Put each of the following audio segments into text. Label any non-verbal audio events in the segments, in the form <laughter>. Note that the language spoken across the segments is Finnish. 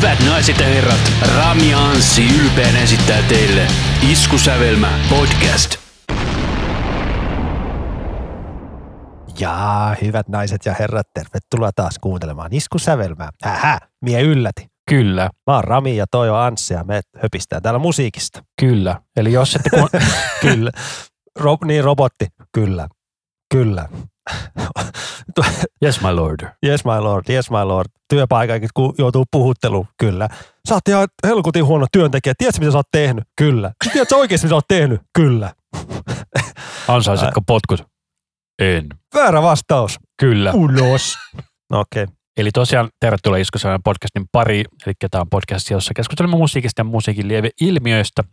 Hyvät naiset ja herrat, Rami Anssi ylpeän esittää teille Iskusävelmä podcast. Ja hyvät naiset ja herrat, tervetuloa taas kuuntelemaan Iskusävelmää. Hähä, mie ylläti. Kyllä, Mä oon Rami ja toi on Anssi ja me höpistään täällä musiikista. kyllä. Eli jos ette kun... <laughs> Kyllä. Ro- niin, robotti. Kyllä. Kyllä. Yes my lord. Yes my lord, yes my lord. Työpaikakin, kun joutuu puhutteluun. Kyllä. Sä oot ihan helkutin huono työntekijä. Tiedätkö, mitä sä oot tehnyt? Kyllä. Tiedätkö oikeasti, mitä sä oot tehnyt? Kyllä. Ansaisitko potkut? En. Väärä vastaus. Kyllä. Ulos. No okei. Okay. Eli tosiaan tervetuloa Iskusanojen podcastin pari, eli tämä on podcast, jossa keskustelemme musiikista ja musiikin lieveilmiöistä.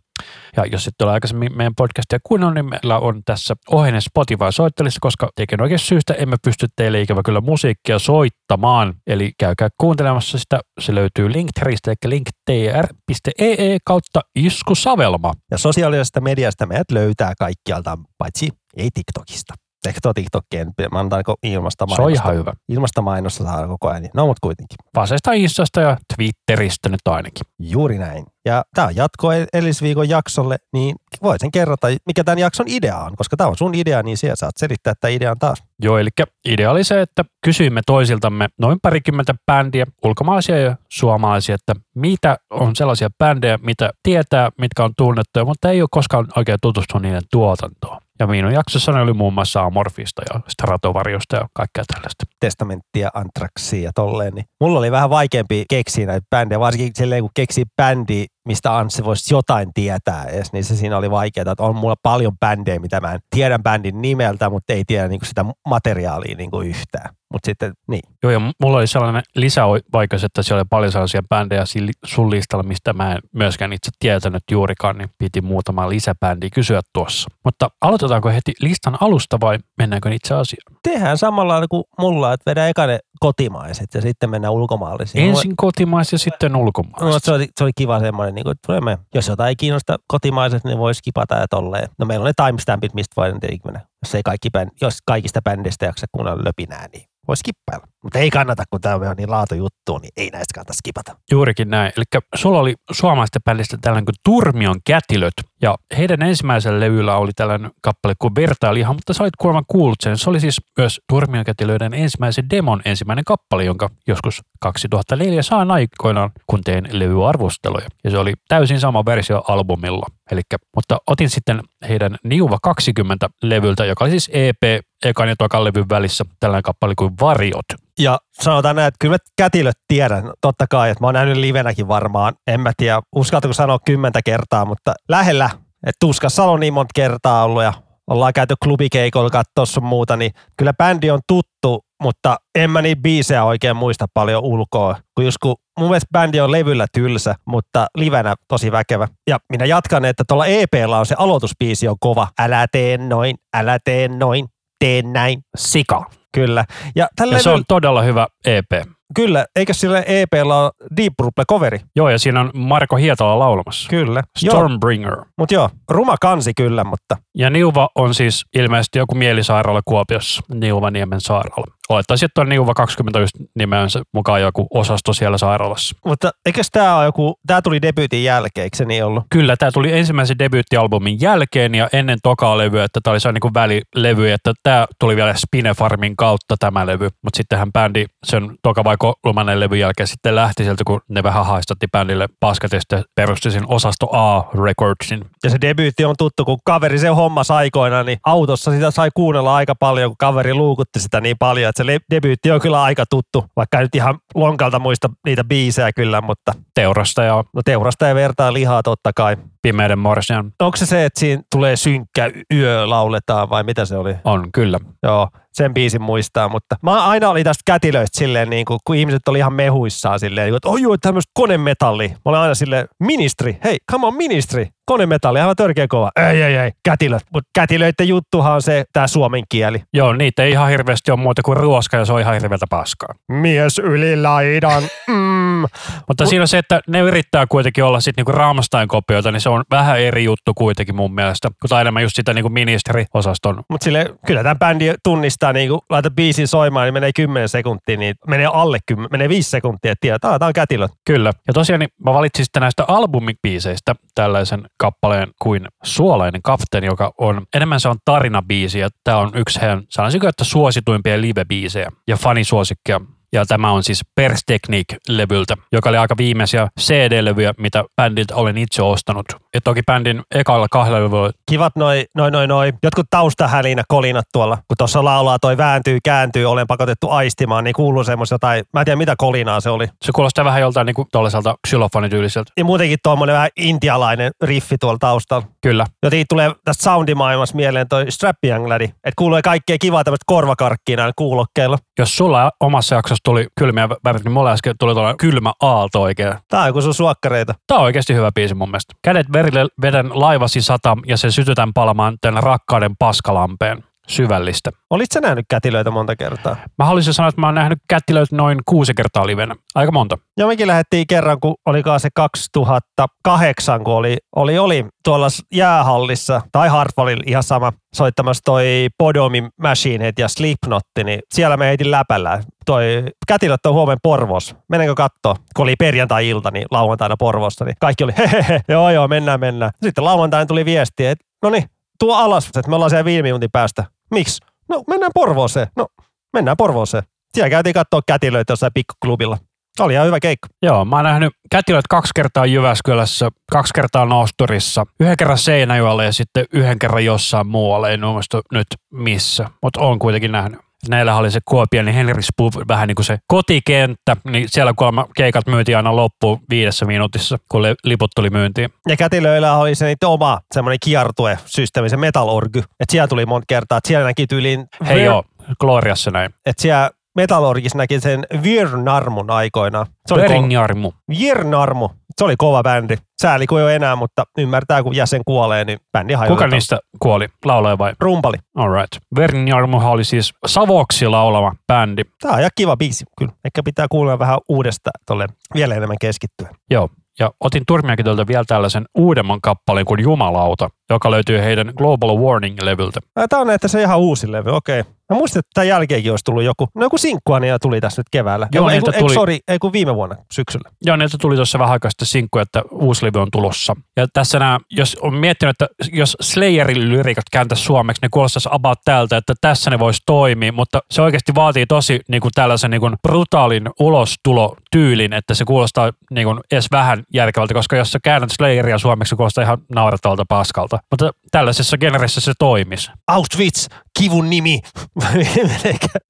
Ja jos et ole aikaisemmin meidän podcastia kuunnellut, niin meillä on tässä ohjeinen Spotify soittelissa, koska tekee oikein syystä emme pysty teille ikävä kyllä musiikkia soittamaan. Eli käykää kuuntelemassa sitä. Se löytyy Linktristä, eli linktr.ee e kautta iskusavelma. Ja sosiaalisesta mediasta meidät löytää kaikkialta, paitsi ei TikTokista. Ehkä tuo TikTokien, mä annan ilmasta Se on mainosta. ihan hyvä. Ilmasta mainosta saa koko ajan. niin- No mut kuitenkin. Vaseesta Instasta ja Twitteristä nyt ainakin. Juuri näin. Ja tämä on jatko edellisviikon jaksolle, niin voit sen kerrota, mikä tämän jakson idea on, koska tämä on sun idea, niin siellä saat selittää tämän idean taas. Joo, eli idea oli se, että kysyimme toisiltamme noin parikymmentä bändiä, ulkomaalaisia ja suomalaisia, että mitä on sellaisia bändejä, mitä tietää, mitkä on tunnettuja, mutta ei ole koskaan oikein tutustunut niiden tuotantoon. Ja minun jaksossani oli muun muassa Amorfista ja Stratovarjosta ja kaikkea tällaista. testamenttia, antraksia ja tolleen, niin mulla oli vähän vaikeampi keksiä näitä bändejä, varsinkin silleen kun keksii bändi, mistä Anssi voisi jotain tietää edes, niin se siinä oli vaikeaa, että on mulla paljon bändejä, mitä mä en tiedän bändin nimeltä, mutta ei tiedä niin sitä materiaalia niin kuin yhtään. Mutta sitten, niin. Joo, ja mulla oli sellainen lisävaikeus, että siellä oli paljon sellaisia bändejä sun listalla, mistä mä en myöskään itse tietänyt juurikaan, niin piti muutama lisäbändiä kysyä tuossa. Mutta aloitetaanko heti listan alusta vai mennäänkö itse asiaan? Tehdään samalla kuin mulla, että vedään eka ne kotimaiset ja sitten mennään ulkomaallisiin. Ensin kotimaiset ja sitten No, ulkomaalaiset. se, oli, se oli kiva semmoinen, niin kuin, että tulemme, jos jotain ei kiinnosta kotimaiset, niin voisi skipata ja tolleen. No meillä on ne timestampit, mistä voi tietenkin mennä. Jos, ei kaikki bänd, jos kaikista bändistä jaksa kuunnella löpinää, niin voi skippailla. Mutta ei kannata, kun tämä on niin laatujuttu, niin ei näistä kannata skipata. Juurikin näin. Eli sulla oli suomalaisten bändistä tällainen kuin Turmion kätilöt. Ja heidän ensimmäisellä levyllä oli tällainen kappale kuin Vertailihan, mutta sä olit kuulemma kuullut sen. Se oli siis myös Turmion kätilöiden ensimmäisen demon ensimmäinen kappale, jonka joskus 2004 saan aikoinaan, kun tein levyarvosteluja. Ja se oli täysin sama versio albumilla. Elikkä, mutta otin sitten heidän Niuva 20 levyltä, joka oli siis EP ekan ja tokan levyn välissä tällainen kappale kuin Variot. Ja sanotaan näin, että kyllä mä kätilöt tiedän, totta kai, että mä oon nähnyt livenäkin varmaan. En mä tiedä, uskaltako sanoa kymmentä kertaa, mutta lähellä. Että Tuskassa on niin monta kertaa ollut ja ollaan käyty klubikeikolla katsoa sun muuta, niin kyllä bändi on tuttu, mutta en mä niitä biisejä oikein muista paljon ulkoa. Kun just kun mun mielestä bändi on levyllä tylsä, mutta livenä tosi väkevä. Ja minä jatkan, että tuolla EPllä on se aloitusbiisi on kova. Älä tee noin, älä tee noin, tee näin. Sika. Kyllä. Ja, Ja se on todella hyvä EP. Kyllä, eikö sillä EPllä ole Deep Purple coveri? Joo, ja siinä on Marko Hietala laulamassa. Kyllä. Stormbringer. mutta joo, ruma kansi kyllä, mutta Ja Niuva on siis ilmeisesti joku mielisairaala Kuopiossa, Niuvaniemen sairaala. Olettaisin, että on Niuva 20 just nimensä mukaan joku osasto siellä sairaalassa. mutta eikö tämä ole joku, tämä tuli debyytin jälkeen, eikö se niin ollut? Kyllä, tämä tuli ensimmäisen debyyttialbumin jälkeen ja ennen tokaa levyä, että tämä oli se niin kuin välilevy, että tämä tuli vielä Spinefarmin kautta tämä levy, mutta sittenhän bändi sen toka vai kolmannen levyn jälkeen sitten lähti sieltä, kun ne vähän haistatti bändille paskat ja sitten perusti sen osasto A Recordsin. Ja se debyytti on tuttu, kun kaveri se hommas aikoina, niin autossa sitä sai kuunnella aika paljon, kun kaveri luukutti sitä niin paljon, että se le- debyytti on kyllä aika tuttu, vaikka nyt ihan lonkalta muista niitä biisejä kyllä, mutta Teurasta ja no teurasta ja vertaa lihaa totta kai. Pimeyden Morsian Onko se se, että siinä tulee synkkä yö lauletaan vai mitä se oli? on kyllä. Joo, sen biisin muistaa, mutta mä aina olin tästä kätilöistä silleen, niin kuin, kun ihmiset oli ihan mehuissaan silleen, että oi joo, tämmöistä konemetalli. Mä olin aina silleen, ministri, hei, come on ministri, konemetalli, aivan törkeä kova. Ei, ei, ei, kätilöt. Mutta kätilöiden juttuhan on se, tää suomen kieli. Joo, niitä ei ihan hirveästi ole muuta kuin ruoska ja se on ihan hirveältä paskaa. Mies yli laidan. Mm. <laughs> Mutta siinä on se, että ne yrittää kuitenkin olla sitten niinku Raamstein kopioita, niin se on on vähän eri juttu kuitenkin mun mielestä, kun tämä on enemmän just sitä niin kuin ministeriosaston. Mutta sille kyllä tämä bändi tunnistaa, niin kun laita biisin soimaan, niin menee 10 sekuntia, niin menee alle 10, menee 5 sekuntia, että tiedät, tämä on kätilö. Kyllä. Ja tosiaan niin mä valitsin sitten näistä albumibiiseistä tällaisen kappaleen kuin Suolainen kapteeni, joka on, enemmän se on tarinabiisi, ja tämä on yksi heidän, sanoisinko, että suosituimpia live-biisejä ja fanisuosikkeja ja tämä on siis Pers Technique-levyltä, joka oli aika viimeisiä CD-levyjä, mitä bändiltä olen itse ostanut. Ja toki bändin ekalla kahdella levyllä Kivat noi, noi, noi, noi. Jotkut taustahälinä kolinat tuolla. Kun tuossa laulaa toi vääntyy, kääntyy, olen pakotettu aistimaan, niin kuuluu semmoista jotain, mä en tiedä mitä kolinaa se oli. se kuulostaa vähän joltain niin kuin tuollaiselta xylofonityyliseltä. Ja muutenkin tuommoinen vähän intialainen riffi tuolla taustalla. Kyllä. Jotenkin tulee tästä soundimaailmassa mieleen toi Strap Young Lady. Että kuuluu kaikkea kivaa tämmöistä korvakarkkia näillä kuulokkeilla. Jos sulla omassa jaksossa tuli kylmiä värit, niin mulla äsken tuli tuolla kylmä aalto oikein. Tää on joku sun suokkareita. Tämä on oikeasti hyvä biisi mun mielestä. Kädet verille vedän laivasi sata ja se sytytään palamaan tänne rakkauden paskalampeen. Syvällistä. Olit sä nähnyt kätilöitä monta kertaa? Mä haluaisin sanoa, että mä oon nähnyt kättilöitä noin kuusi kertaa livenä. Aika monta. Ja mekin lähdettiin kerran, kun olikaan se 2008, kun oli, oli, oli tuolla jäähallissa, tai Hartwallilla ihan sama, soittamassa toi Podomi Machine ja Slipknotti, niin siellä me heitin läpällä. Toi kätilöt on huomenna Porvos. Menenkö kattoo? Kun oli perjantai-ilta, niin lauantaina Porvossa, niin kaikki oli <laughs> hehehe, joo joo, mennään, mennään. Sitten lauantaina tuli viesti, että no niin, tuo alas, että me ollaan siellä viime minuutin päästä. Miksi? No mennään Porvooseen. No mennään Porvooseen. Siellä käytiin katsoa kätilöitä jossain pikkuklubilla. Oli ihan hyvä keikka. Joo, mä oon nähnyt kätilöt kaksi kertaa Jyväskylässä, kaksi kertaa Nosturissa, yhden kerran Seinäjoella ja sitten yhden kerran jossain muualla. En muista nyt missä, mutta oon kuitenkin nähnyt. Näillä oli se Kuopio, niin Henris Pub, vähän niin kuin se kotikenttä, niin siellä kuulemma keikat myytiin aina loppuun viidessä minuutissa, kun liput tuli myyntiin. Ja kätilöillä oli se niiden oma semmoinen kiertue-systeemi, se Metal Orgy. Että siellä tuli monta kertaa, että siellä näki tyyliin... Hei joo, Gloriassa näin. Että siellä Metal Orgissa näki sen Virnarmun aikoinaan. Se oli, Berinjarmu. Virnarmu. Se oli kova bändi. Sääli kun ei ole enää, mutta ymmärtää kun jäsen kuolee, niin bändi hajotetaan. Kuka niistä kuoli? Laulaja vai? Rumpali. Alright. Berinjarmuhan oli siis Savoksi laulava bändi. Tää on ihan kiva biisi, kyllä. Ehkä pitää kuulla vähän uudesta tolle vielä enemmän keskittyä. Joo. Ja otin Turmiakitolta vielä tällaisen uudemman kappaleen kuin Jumalauta, joka löytyy heidän Global Warning-levyltä. Tämä on näitä se ihan uusi levy, okei. Mä muistin, että tämän jälkeenkin olisi tullut joku, no joku sinkkuania tuli tässä nyt keväällä. Joo, ei, kun- ei, tuli- sorry, ei kun viime vuonna syksyllä. Joo, niiltä tuli tuossa vähän aikaa sitten sinkku, että uusi levy on tulossa. Ja tässä nämä, jos on miettinyt, että jos Slayerin lyriikat kääntäisi suomeksi, ne kuulostaisi about tältä, että tässä ne voisi toimia, mutta se oikeasti vaatii tosi niin kuin tällaisen niin kuin brutaalin ulostulotyylin, että se kuulostaa niin kuin edes vähän järkevältä, koska jos sä käännät Slayeria suomeksi, se kuulostaa ihan naurettavalta paskalta. Mutta tällaisessa genressä se toimisi. Auschwitz, kivun nimi. <laughs>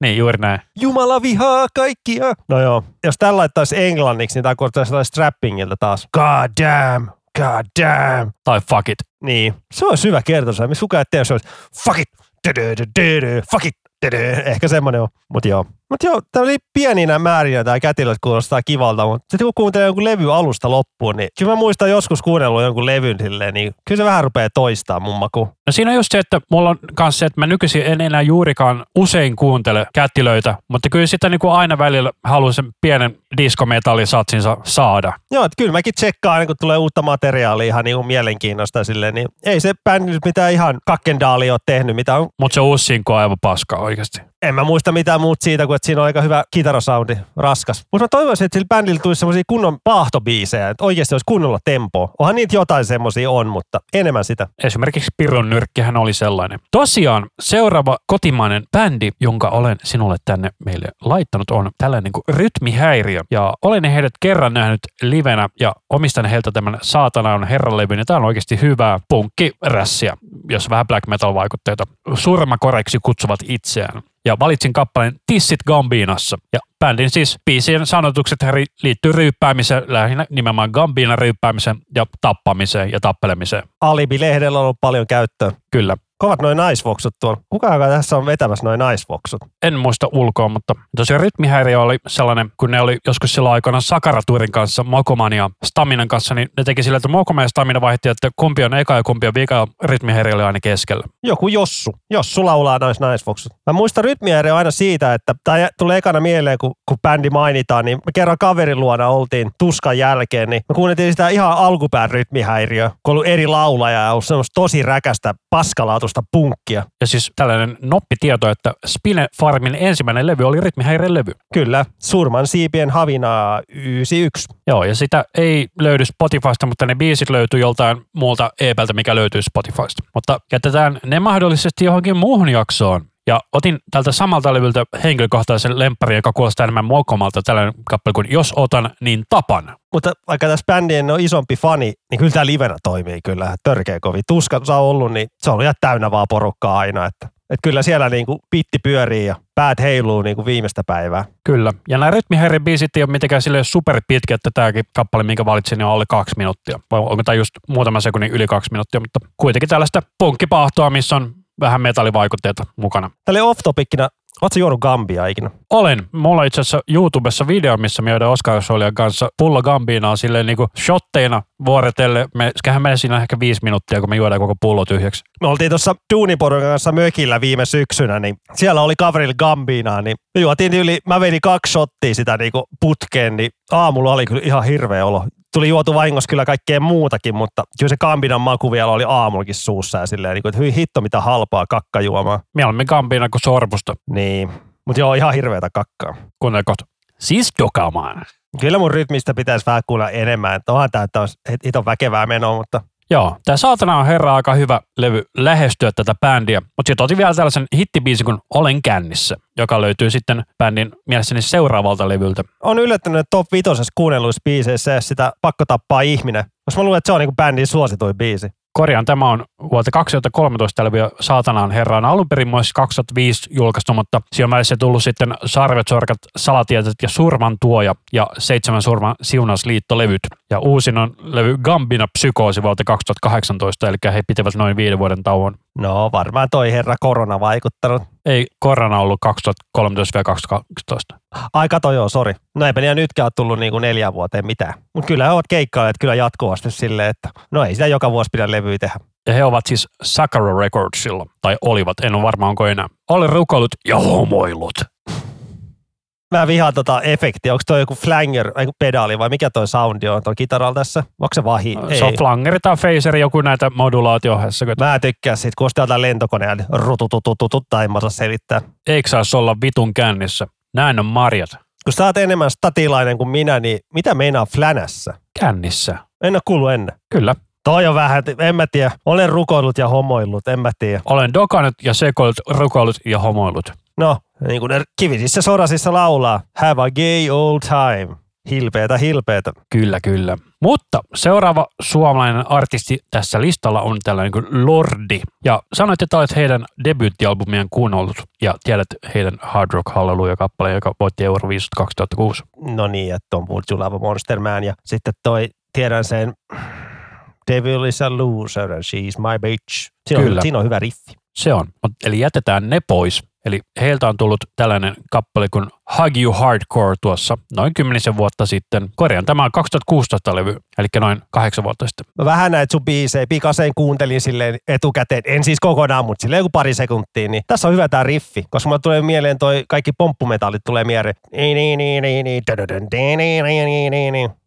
Niin, juuri näin. Jumala vihaa kaikkia. No joo, jos tällä laittaisi englanniksi, niin tämä kuulostaisi strappingilta taas. God damn, god damn. Tai fuck it. Niin, se olisi hyvä kertoa. Missä kukaan ei tiedä, se olisi fuck it, fuck it. Ehkä semmoinen on. Mutta joo. Mutta joo, tämä oli pieninä määrinä tämä kätilöt kuulostaa kivalta, mutta sitten kun kuuntelee jonkun levy alusta loppuun, niin kyllä mä muistan joskus kuunnellut jonkun levyn silleen, niin kyllä se vähän rupeaa toistaa mun maku. No siinä on just se, että mulla on kanssa se, että mä nykyisin en enää juurikaan usein kuuntele kätilöitä, mutta kyllä sitä niin kuin aina välillä haluan sen pienen diskometallisatsinsa saada. Joo, että kyllä mäkin tsekkaan aina, kun tulee uutta materiaalia ihan niin kuin mielenkiinnosta silleen, niin ei se bändi mitään ihan kakkendaalia ole tehnyt, mitä on Mutta se uusi on aivan paska oikeasti. En mä muista mitään muuta siitä, kuin että siinä on aika hyvä kitarasoundi, raskas. Mutta mä toivoisin, että sillä bändillä tulisi semmoisia kunnon paahtobiisejä, että oikeasti olisi kunnolla tempoa. Onhan niitä jotain semmoisia on, mutta enemmän sitä. Esimerkiksi Pirun nyrkkihän oli sellainen. Tosiaan seuraava kotimainen bändi, jonka olen sinulle tänne meille laittanut, on tällainen kuin Rytmihäiriö. Ja olen heidät kerran nähnyt livenä ja omistan heiltä tämän Saatana on herralevyn. Ja tämä on oikeasti hyvää punkkirässiä, jos vähän black metal vaikutteita surmakoreksi kutsuvat itseään. Ja valitsin kappaleen Tissit Gambinassa. Ja bändin siis biisien sanotukset liittyy ryyppäämiseen, lähinnä nimenomaan Gambinan ryyppäämiseen ja tappamiseen ja tappelemiseen. Alibi-lehdellä on ollut paljon käyttöä. Kyllä. Kovat noin naisvoksut tuolla. Kuka tässä on vetämässä noin naisvoksut? En muista ulkoa, mutta tosiaan rytmihäiriö oli sellainen, kun ne oli joskus silloin aikana Sakaraturin kanssa, Mokoman ja Staminan kanssa, niin ne teki sillä, että Mokoma ja Stamina vaihti, että kumpi on eka ja kumpi on vika, ja rytmihäiriö oli aina keskellä. Joku Jossu. Jossu laulaa nois naisvoksut. Mä muistan rytmihäiriö aina siitä, että tämä tulee ekana mieleen, kun, kun bändi mainitaan, niin me kerran kaverin luona oltiin tuskan jälkeen, niin me kuunneltiin sitä ihan alkupään rytmihäiriö, kun ollut eri laulaja ja ollut semmoista tosi räkästä paskalaatusta punkkia. Ja siis tällainen noppitieto, että Spine Farmin ensimmäinen levy oli rytmihäiriön levy. Kyllä, Surman siipien havinaa 91. Joo, ja sitä ei löydy Spotifysta, mutta ne biisit löytyy joltain muulta EPltä, mikä löytyy Spotifysta. Mutta jätetään ne mahdollisesti johonkin muuhun jaksoon. Ja otin tältä samalta levyltä henkilökohtaisen lempparin, joka kuulostaa enemmän muokomalta tällainen kappale kuin Jos otan, niin tapan. Mutta vaikka tässä bändien on isompi fani, niin kyllä tämä livenä toimii kyllä törkeä kovin. Tuska on ollut, niin se on ollut ihan täynnä vaan porukkaa aina. Että, että kyllä siellä niin kuin pitti pyörii ja päät heiluu niin kuin viimeistä päivää. Kyllä. Ja nämä rytmihäiriön biisit ei ole mitenkään sille super pitkä, että tämäkin kappale, minkä valitsin, niin on alle kaksi minuuttia. Vai onko tämä just muutama sekunnin yli kaksi minuuttia, mutta kuitenkin tällaista punkkipahtoa, missä on vähän metallivaikutteita mukana. Tälle off-topicina, ootko juonut Gambia ikinä? Olen. Mulla on itse asiassa YouTubessa video, missä me joiden Oscar Solian kanssa pullo Gambinaa silleen niinku shotteina vuoretelle. Me kähän menee siinä ehkä viisi minuuttia, kun me juodaan koko pullo tyhjäksi. Me oltiin tuossa Duuniporukan kanssa mökillä viime syksynä, niin siellä oli kaverilla Gambinaa, niin juotiin yli, mä vedin kaksi shottia sitä niinku putkeen, niin aamulla oli kyllä ihan hirveä olo. Tuli juotu vahingossa kyllä kaikkea muutakin, mutta kyllä se Gambinan maku vielä oli aamullakin suussa ja silleen, niin kuin, että hyi hitto mitä halpaa kakkajuomaa. Mieluummin Gambina kuin sorbusta. Niin, mutta joo, ihan hirveätä kakkaa. Kuunnelko? Siis dokamaan. Kyllä mun rytmistä pitäisi vähän kuulla enemmän, että onhan tämä, että on hiton väkevää menoa, mutta Joo, tämä Saatana on herra aika hyvä levy lähestyä tätä bändiä, mutta sitten otin vielä tällaisen hittibiisin kuin Olen kännissä, joka löytyy sitten bändin mielestäni seuraavalta levyltä. on yllättänyt, että top 5 kuunnelluissa biiseissä sitä pakko tappaa ihminen. Koska mä luulen, että se on niin bändin suosituin biisi. Korjaan, tämä on vuotta 2013 levy Saatanaan herraan alun perin myös 2005 julkaistu, mutta se tullut sitten Sarvet, Sorkat, Salatietet ja Surman tuoja ja Seitsemän surman siunausliittolevyt. Ja uusin on levy Gambina Psykoosi vuodelta 2018, eli he pitävät noin viiden vuoden tauon. No varmaan toi herra korona vaikuttanut. Ei korona ollut 2013-2012. Ai kato joo, sori. No eipä niitä nytkään ole tullut niinku neljään vuoteen mitään. Mutta kyllä he ovat keikkailleet kyllä jatkuvasti silleen, että no ei sitä joka vuosi pidä levyä tehdä. Ja he ovat siis Sakaro Recordsilla, tai olivat, en ole varma onko enää. Olen rukoillut ja homoillut. Mä vihaan tota efektiä. Onko toi joku flanger, kun pedaali vai mikä toi soundi on tuolla kitaralla tässä? Onko se vahi? Se on flangeri tai phaseri, joku näitä modulaatiohessa. Mä tykkään siitä, kun ostaa jotain lentokoneen, niin rutututututut tai en mä osaa selittää. Eikö saisi olla vitun kännissä? Näin on marjat. Kun sä oot enemmän statilainen kuin minä, niin mitä meinaa flänässä? Kännissä. En ole kuullut ennen. Kyllä. Toi on vähän, en mä tiedä. Olen rukoillut ja homoillut, en mä tiedä. Olen dokannut ja sekoillut, rukoillut ja homoillut. No, niin kuin ne kivisissä sodasissa laulaa. Have a gay old time. Hilpeetä, hilpeetä. Kyllä, kyllä. Mutta seuraava suomalainen artisti tässä listalla on tällainen kuin Lordi. Ja sanoit, että olet heidän debyyttialbumien kuunnellut ja tiedät heidän Hard Rock Hallelujah-kappaleen, joka voitti Euroviisut 2006. No niin, että on Would You Love a Monster Man. Ja sitten toi, tiedän sen, Devil is a loser and she's my bitch. Siinä Kyllä. on, siinä on hyvä riffi. Se on. Eli jätetään ne pois. Eli heiltä on tullut tällainen kappale kuin Hug You Hardcore tuossa noin kymmenisen vuotta sitten. Korjaan, tämä on 2016 levy, eli noin kahdeksan vuotta sitten. Mä vähän näitä sun biisejä pikaseen kuuntelin silleen etukäteen. En siis kokonaan, mutta silleen joku pari sekuntia. Niin tässä on hyvä tää riffi, koska mulle tulee mieleen toi kaikki pomppumetallit tulee mieleen.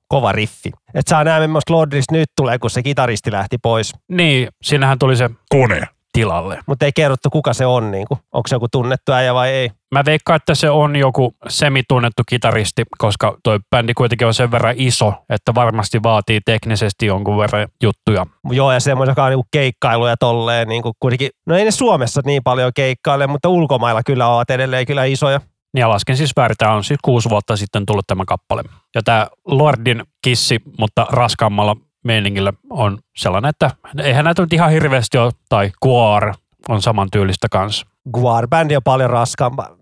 Kova riffi. Et saa nähdä, millaista Lordista nyt tulee, kun se kitaristi lähti pois. Niin, siinähän tuli se Kone. Tilalle. Mutta ei kerrottu, kuka se on. Niin Onko se joku tunnettu äijä vai ei. Mä veikkaan, että se on joku semitunnettu kitaristi, koska toi bändi kuitenkin on sen verran iso, että varmasti vaatii teknisesti jonkun verran juttuja. Joo, ja semmoinen, joka on niinku keikkailu ja tolleen. Niinku kuitenkin, no ei ne Suomessa niin paljon keikkaile, mutta ulkomailla kyllä ovat edelleen kyllä isoja. Ja lasken siis väärin, tämä on siis kuusi vuotta sitten tullut tämä kappale. Ja tämä Lordin kissi, mutta raskaammalla meiningillä on sellainen, että eihän näitä nyt ihan hirveästi ole, tai Quar on samantyylistä kanssa. Guar-bändi on paljon raskaampaa.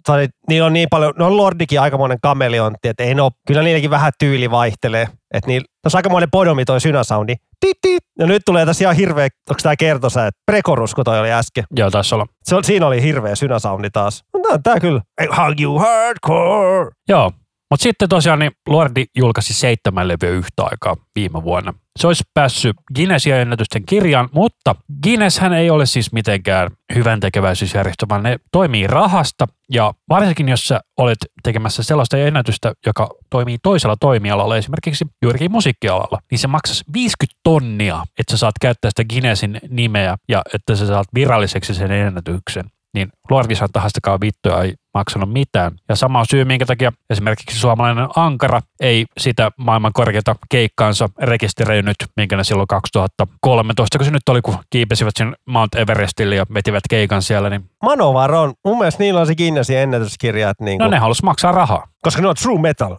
Niillä on niin paljon, no on Lordikin aikamoinen kameleontti, että ei ne ole, kyllä niilläkin vähän tyyli vaihtelee. Että niin, tässä on aikamoinen podomi toi synäsoundi. Tit. Ja nyt tulee tässä ihan hirveä, onko tämä kertosa, että prekorus, kun toi oli äsken. Joo, taisi olla. Se, siinä oli hirveä synäsoundi taas. No, tää, tää kyllä. I hug you hardcore. Joo, mutta sitten tosiaan niin Lordi julkaisi seitsemän levyä yhtä aikaa viime vuonna. Se olisi päässyt Guinnessin ennätysten kirjaan, mutta Guinness hän ei ole siis mitenkään hyvän tekeväisyysjärjestö, vaan ne toimii rahasta. Ja varsinkin jos sä olet tekemässä sellaista ennätystä, joka toimii toisella toimialalla, esimerkiksi juurikin musiikkialalla, niin se maksaisi 50 tonnia, että sä saat käyttää sitä Guinnessin nimeä ja että sä saat viralliseksi sen ennätyksen niin Lordi tahastakaan vittua ei maksanut mitään. Ja sama syy, minkä takia esimerkiksi suomalainen Ankara ei sitä maailman korkeata keikkaansa rekisteröinyt, minkä ne silloin 2013, kun se nyt oli, kun kiipesivät sen Mount Everestille ja vetivät keikan siellä, niin Manovar on, mun mielestä niillä on se Guinnessin ennätyskirja, että niinku, no ne halusi maksaa rahaa. koska ne on true metal.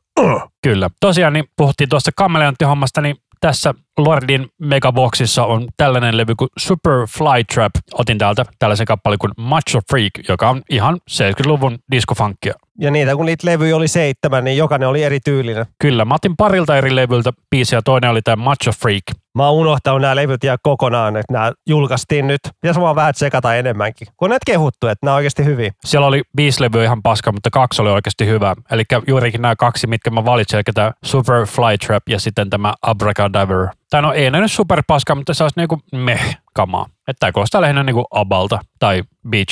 Kyllä. Tosiaan niin puhuttiin tuosta kameleonttihommasta, niin tässä Lordin megaboxissa on tällainen levy kuin Super Fly Trap. Otin täältä tällaisen kappaleen kuin Macho Freak, joka on ihan 70-luvun diskofunkia. Ja niitä, kun niitä levyjä oli seitsemän, niin jokainen oli eri tyylinen. Kyllä, mä otin parilta eri levyltä biisiä, ja toinen oli tämä Macho Freak. Mä oon unohtanut nämä levyt ihan kokonaan, että nämä julkaistiin nyt. Pitäisi vaan vähän tsekata enemmänkin. Kun näitä kehuttu, että nämä on oikeasti hyviä. Siellä oli viisi levyä ihan paska, mutta kaksi oli oikeasti hyvä. Eli juurikin nämä kaksi, mitkä mä valitsin, eli tämä Super Fly Trap ja sitten tämä Abracadabra. Tai no ei nyt super paska, mutta se olisi niinku meh kamaa. Että tämä kuulostaa lähinnä niinku Abalta tai Bee.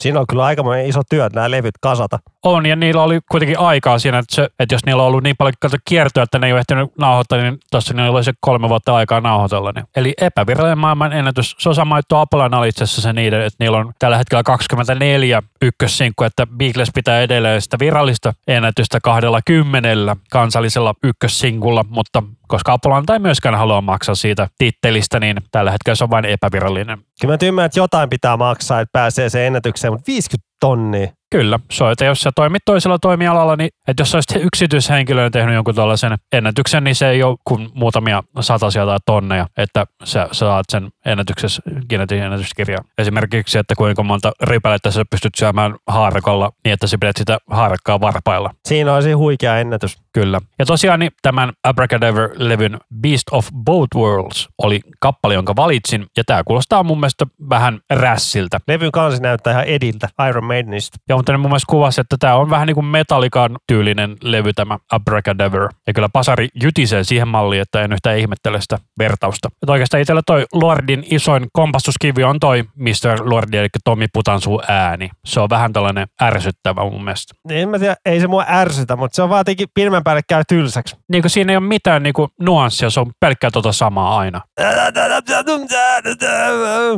Siinä on kyllä aikamoinen iso työ, nämä levyt kasata. On, ja niillä oli kuitenkin aikaa siinä, että, se, että jos niillä on ollut niin paljon kiertoa, että ne ei ole ehtinyt nauhoittaa, niin tuossa niillä oli se kolme vuotta aikaa nauhoitella. Niin. Eli epävirallinen maailman ennätys. Se on sama juttu Apollan oli itse se niiden, että niillä on tällä hetkellä 24 ykkössinkku, että Beatles pitää edelleen sitä virallista ennätystä kahdella kymmenellä kansallisella ykkössinkulla, mutta koska Apollan ei myöskään halua maksaa siitä tittelistä, niin tällä hetkellä se on vain epävirallinen. Kyllä mä ymmärrän, että jotain pitää maksaa, että pääsee sen ennätykseen, mutta 50 tonnia. Kyllä, se on, että jos sä toimit toisella toimialalla, niin että jos sä olisit yksityishenkilönä tehnyt jonkun tällaisen ennätyksen, niin se ei ole kuin muutamia satasia tai tonneja, että sä, sä saat sen ennätyksessä Guinnessin ennätyskirja. Esimerkiksi, että kuinka monta rypälettä sä pystyt syömään haarakolla niin, että sä pidät sitä haarakkaa varpailla. Siinä olisi huikea ennätys. Kyllä. Ja tosiaan niin tämän Abracadabra-levyn Beast of Both Worlds oli kappale, jonka valitsin, ja tämä kuulostaa mun mielestä vähän rässiltä. Levyn kansi näyttää ihan Ediltä, Iron Maidenista. Ja mutta ne mun mielestä kuvasi, että tämä on vähän niin kuin Metallican tyylinen levy tämä Abracadabra. Ja kyllä Pasari jytisee siihen malliin, että en yhtään ihmettele sitä vertausta. Että oikeastaan itsellä toi Lordin isoin kompastuskivi on toi Mr. Lordi, eli Tommi Putansuu ääni. Se on vähän tällainen ärsyttävä mun mielestä. En mä tiedä, ei se mua ärsytä, mutta se on vaan jotenkin pidemmän päälle käy tylsäksi. Niin kuin siinä ei ole mitään niin kuin nuanssia, se on pelkkää tota samaa aina.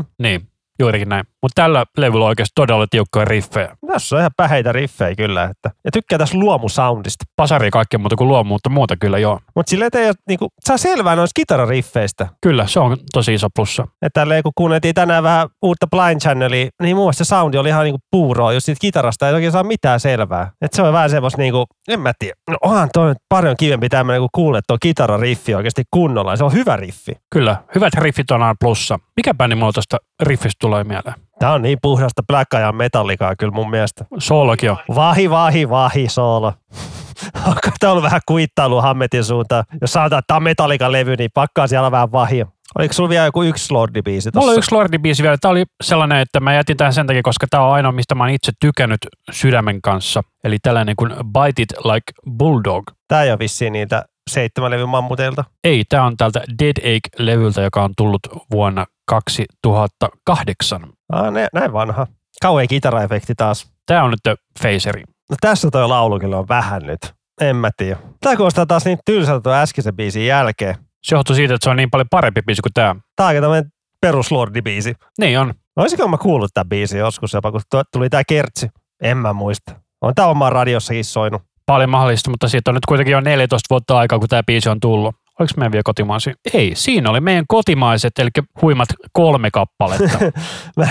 <laughs> Niin, juurikin näin. Mutta tällä levyllä on oikeasti todella tiukkoja riffejä. Tässä on ihan päheitä riffejä kyllä. Että. Ja tykkää tässä luomusoundista. Pasari kaikkea muuta kuin luo, mutta muuta kyllä joo. Mutta silleen, ei ole, niinku, saa selvää noista kitarariffeistä. Kyllä, se on tosi iso plussa. Että tälleen, kun kuunneltiin tänään vähän uutta Blind Channelia, niin muun muassa se soundi oli ihan niinku puuroa, jos siitä kitarasta ei oikein saa mitään selvää. Että se on vähän semmoista niinku, en mä tiedä. No onhan toi nyt paljon kivempi tämmöinen, kun kuulet tuo kitarariffi oikeasti kunnolla. Se on hyvä riffi. Kyllä, hyvät riffit on aina plussa. Mikä bändi mulla tuosta riffistä tulee mieleen? Tää on niin puhdasta Black Ajan metallikaa kyllä mun mielestä. Soolokin on. Vahi, vahi, vahi, soolo. <laughs> Onko tää ollut vähän kuittailu Hammetin suuntaan? Jos sanotaan, että tää on metallikan levy, niin pakkaa siellä vähän vahia. Oliko sulla vielä joku yksi Lordi-biisi Mulla tossa? oli yksi Lordi-biisi vielä. Tämä oli sellainen, että mä jätin tämän sen takia, koska tämä on ainoa, mistä mä oon itse tykännyt sydämen kanssa. Eli tällainen kuin Bite It Like Bulldog. Tää ei ole vissiin niitä seitsemän levyn mammuteilta. Ei, tämä on tältä Dead Ache-levyltä, joka on tullut vuonna 2008. Ah, ne, näin vanha. Kauhean kitaraefekti taas. Tämä on nyt Faceri. No tässä toi laulu kyllä on vähän nyt. En mä tiedä. Tää kuulostaa taas niin tylsältä tuon äskeisen biisin jälkeen. Se johtuu siitä, että se on niin paljon parempi biisi kuin tämä. Tää on aika tämmönen peruslordi-biisi. Niin on. Olisiko mä kuullut tämän biisin joskus jopa, kun tuli tää kertsi? En mä muista. On tää oma radiossakin soinut. Paljon mahdollista, mutta siitä on nyt kuitenkin jo 14 vuotta aikaa, kun tämä biisi on tullut. Oliko meidän vielä kotimaisia? Ei, siinä oli meidän kotimaiset, eli huimat kolme kappaletta. <laughs> mä,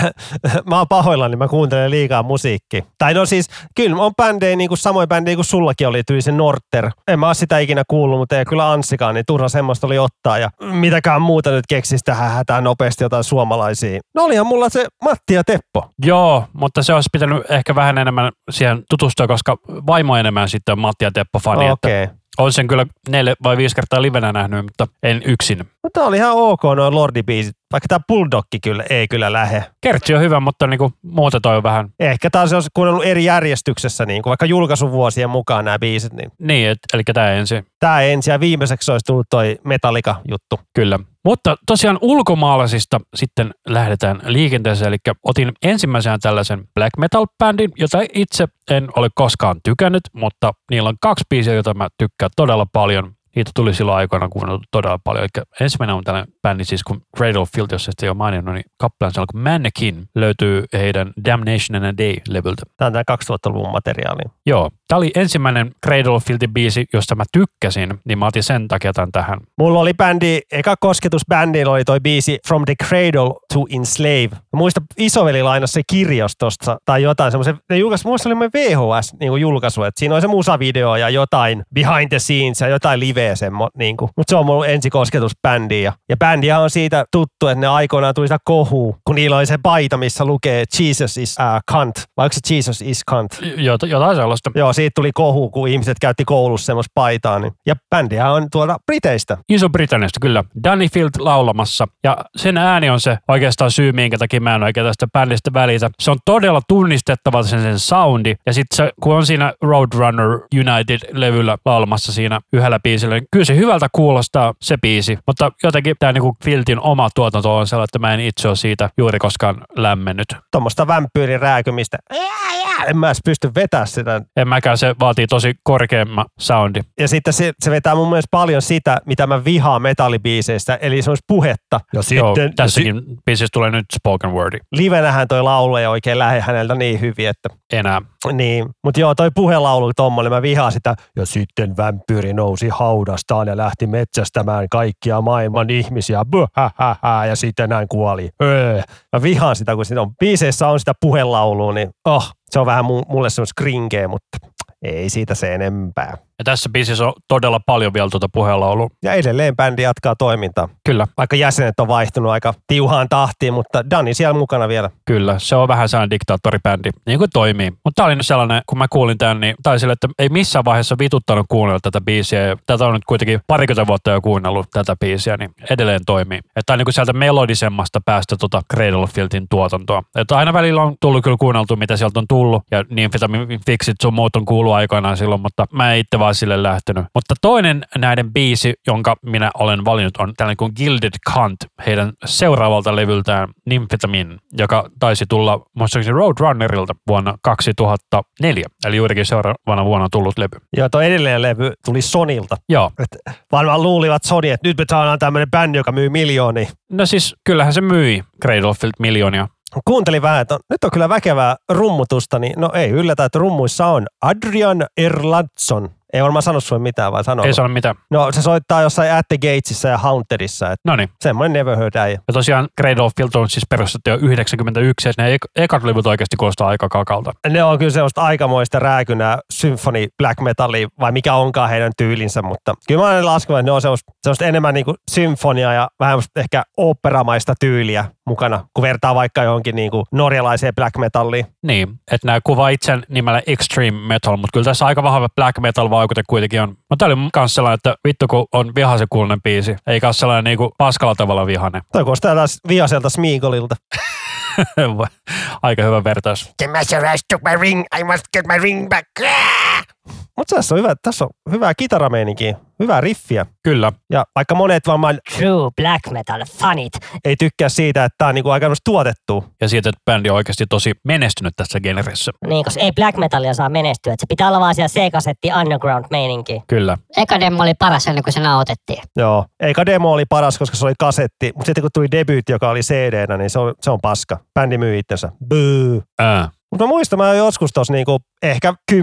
mä oon pahoillani, niin mä kuuntelen liikaa musiikkia. Tai no siis, kyllä on bändejä, niin kuin samoin bändejä kuin sullakin oli, tyyli se Norter. En mä oo sitä ikinä kuullut, mutta ei kyllä Anssikaan, niin turha semmoista oli ottaa. Ja mitäkään muuta nyt keksisi tähän hätään nopeasti jotain suomalaisia. No olihan mulla se Matti ja Teppo. Joo, mutta se olisi pitänyt ehkä vähän enemmän siihen tutustua, koska vaimo enemmän sitten on Matti ja Teppo fani. että Olen sen kyllä neljä vai viisi kertaa livenä nähnyt, mutta en yksin. No tää oli ihan ok noin Lordi-biisit, vaikka tämä Bulldogki kyllä ei kyllä lähe. Kertsi on hyvä, mutta niinku, muuta toi on vähän Ehkä taas olisi kuunnellut eri järjestyksessä, niin kuin vaikka julkaisuvuosien mukaan nämä biisit, niin niin, et, eli tämä ensin. tämä ensin ja viimeiseksi olisi tullut toi Metallica-juttu. Kyllä. Mutta tosiaan ulkomaalaisista sitten lähdetään liikenteeseen, eli otin ensimmäisenä tällaisen black metal-bändin, jota itse en ole koskaan tykännyt, mutta niillä on kaksi biisiä, joita mä tykkään todella paljon. Niitä tuli silloin aikoina kuunneltu todella paljon. Eli ensimmäinen on tällainen bändi, siis kun Cradle of Filth, jos ette ole maininnut, niin kappaleen siellä kun Mannequin löytyy heidän Damnation and a Day-levyltä. Tämä on tämä 2000-luvun materiaali. Joo, tämä oli ensimmäinen Cradle of Filthin biisi, josta mä tykkäsin, niin mä otin sen takia tämän tähän. Mulla oli bändi, eka kosketus bändillä oli toi biisi From the Cradle to Enslave. Mä muistan, isoveli lainasi se kirjastosta tai jotain semmoisen, ne julkaisi, muista oli VHS niin julkaisu, että siinä oli se musavideo ja jotain behind the scenes ja jotain liveä semmo, niin kuin. Mutta se on mun ensikosketus bändiin ja, ja bändiä on siitä tuttu, että ne aikoinaan tuli sitä kohua, kun niillä oli se paita, missä lukee Jesus is uh, cunt, vai onko se Jesus is cunt? Jot, jotain sellaista. Joo, siitä tuli kohu, kun ihmiset käytti koulussa semmoista paitaa. Niin. Ja bändiä on tuolla Briteistä. Iso-Britanniasta kyllä. Danny Field laulamassa. Ja sen ääni on se oikeastaan syy, minkä takia mä en oikein tästä bändistä välitä. Se on todella tunnistettava sen, sen soundi. Ja sitten se, kun on siinä Roadrunner United-levyllä laulamassa siinä yhdellä biisillä, niin kyllä se hyvältä kuulostaa se biisi. Mutta jotenkin tämä niinku Fieldin oma tuotanto on sellainen, että mä en itse ole siitä juuri koskaan lämmennyt. Tuommoista vampyyrin rääkymistä. En mä edes pysty vetämään sitä. En mäkään, se vaatii tosi korkeamma soundi. Ja sitten se, se vetää mun mielestä paljon sitä, mitä mä vihaan metallibiiseistä, eli se olisi puhetta. Ja Joo, tässäkin biisissä tulee nyt spoken wordi. livenähän toi laulu ei oikein lähde häneltä niin hyvin, että Enää. Niin. Mutta joo, toi puhelaulu tommonen, mä vihaan sitä. Ja sitten vampyyri nousi haudastaan ja lähti metsästämään kaikkia maailman ihmisiä. Hä, ja sitten näin kuoli. Öö. Mä vihaan sitä, kun siinä on biiseissä on sitä puhelaulua, niin oh, se on vähän mu- mulle semmoista kringeä, mutta ei siitä se enempää. Ja tässä biisissä on todella paljon vielä tuota puheenlaulua. Ja edelleen bändi jatkaa toimintaa. Kyllä, Vaikka jäsenet on vaihtunut aika tiuhaan tahtiin, mutta Dani siellä mukana vielä. kyllä. Se on vähän sellainen diktaattoribändi, niin kuin toimii. Mutta tämä oli nyt sellainen, kun mä kuulin tämän, niin tai sille, että ei missään vaiheessa vituttanut kuunnella tätä biisiä. Ja tätä on nyt kuitenkin parikymmentä vuotta jo kuunnellut tätä biisiä, niin edelleen toimii. Että on niin kuin sieltä melodisemmasta päästä tuota Cradle of Filthin tuotantoa. Että aina välillä on tullut kyllä kuunneltu, mitä sieltä on tullut. Ja niin Fixit sun muut on kuullut aikanaan silloin, mutta mä itse vaan sille lähtenyt. Mutta toinen näiden biisi, jonka minä olen valinnut, on tällainen kuin Gilded Cunt, heidän seuraavalta levyltään Nymphetamine, joka taisi tulla muistaakseni Roadrunnerilta vuonna 2004. Eli juurikin seuraavana vuonna tullut levy. Ja tuo edellinen levy tuli Sonilta. Joo. Et varmaan luulivat Sony, että nyt me saadaan tämmöinen bändi, joka myy miljoonia. No siis kyllähän se myi Cradle of Filth miljoonia. Kuuntelin vähän, että on, nyt on kyllä väkevää rummutusta, niin no ei yllätä, että rummuissa on Adrian Erlandson. Ei varmaan sano sulle mitään, vai sanoo? Ei sano mitään. No se soittaa jossain At the Gatesissa ja Hauntedissa, että No niin. semmoinen Never Heard äijä. Ja tosiaan Cradle of Filth on siis perustettu jo 91, ja ne ek- ekat levyt oikeasti kuulostaa aika kakalta. Ne on kyllä sellaista aikamoista rääkynää symfoni black metallia, vai mikä onkaan heidän tyylinsä, mutta kyllä mä olen laskenut, että ne on sellaista, sellaista enemmän niin kuin symfonia ja vähän semmoista ehkä operamaista tyyliä mukana, kun vertaa vaikka johonkin niin kuin norjalaiseen black metalliin. Niin, että nämä kuvaa itse nimellä Extreme Metal, mutta kyllä tässä aika vahva black metal vaikute kuitenkin on. Mutta tämä oli myös sellainen, että vittu kun on vihaisen kuulunen biisi, eikä ole sellainen niinku paskalla tavalla vihainen. Toi kuulostaa taas vihaselta Smeagolilta. <laughs> aika hyvä vertaus. The master has took my ring. I must get my ring back. Mutta tässä on hyvä, tässä on hyvää kitarameininkiä, hyvää riffiä. Kyllä, Ja vaikka monet varmaan True black metal fanit. ei tykkää siitä, että tämä on niinku aika tuotettu. ja siitä, että bändi on oikeasti tosi menestynyt tässä genressä. Niin, koska ei black metallia saa menestyä. Et se pitää olla vaan siellä C-kasetti underground meininki. Kyllä. Eka demo oli paras ennen kuin se nauhoitettiin. Joo. Eikä demo oli paras, koska se oli kasetti, mutta sitten kun tuli debyytti, joka oli cd niin se on, se on paska. Bändi myy itsensä. Ää. Mutta mä muistan, mä joskus tuossa niinku ehkä 10-15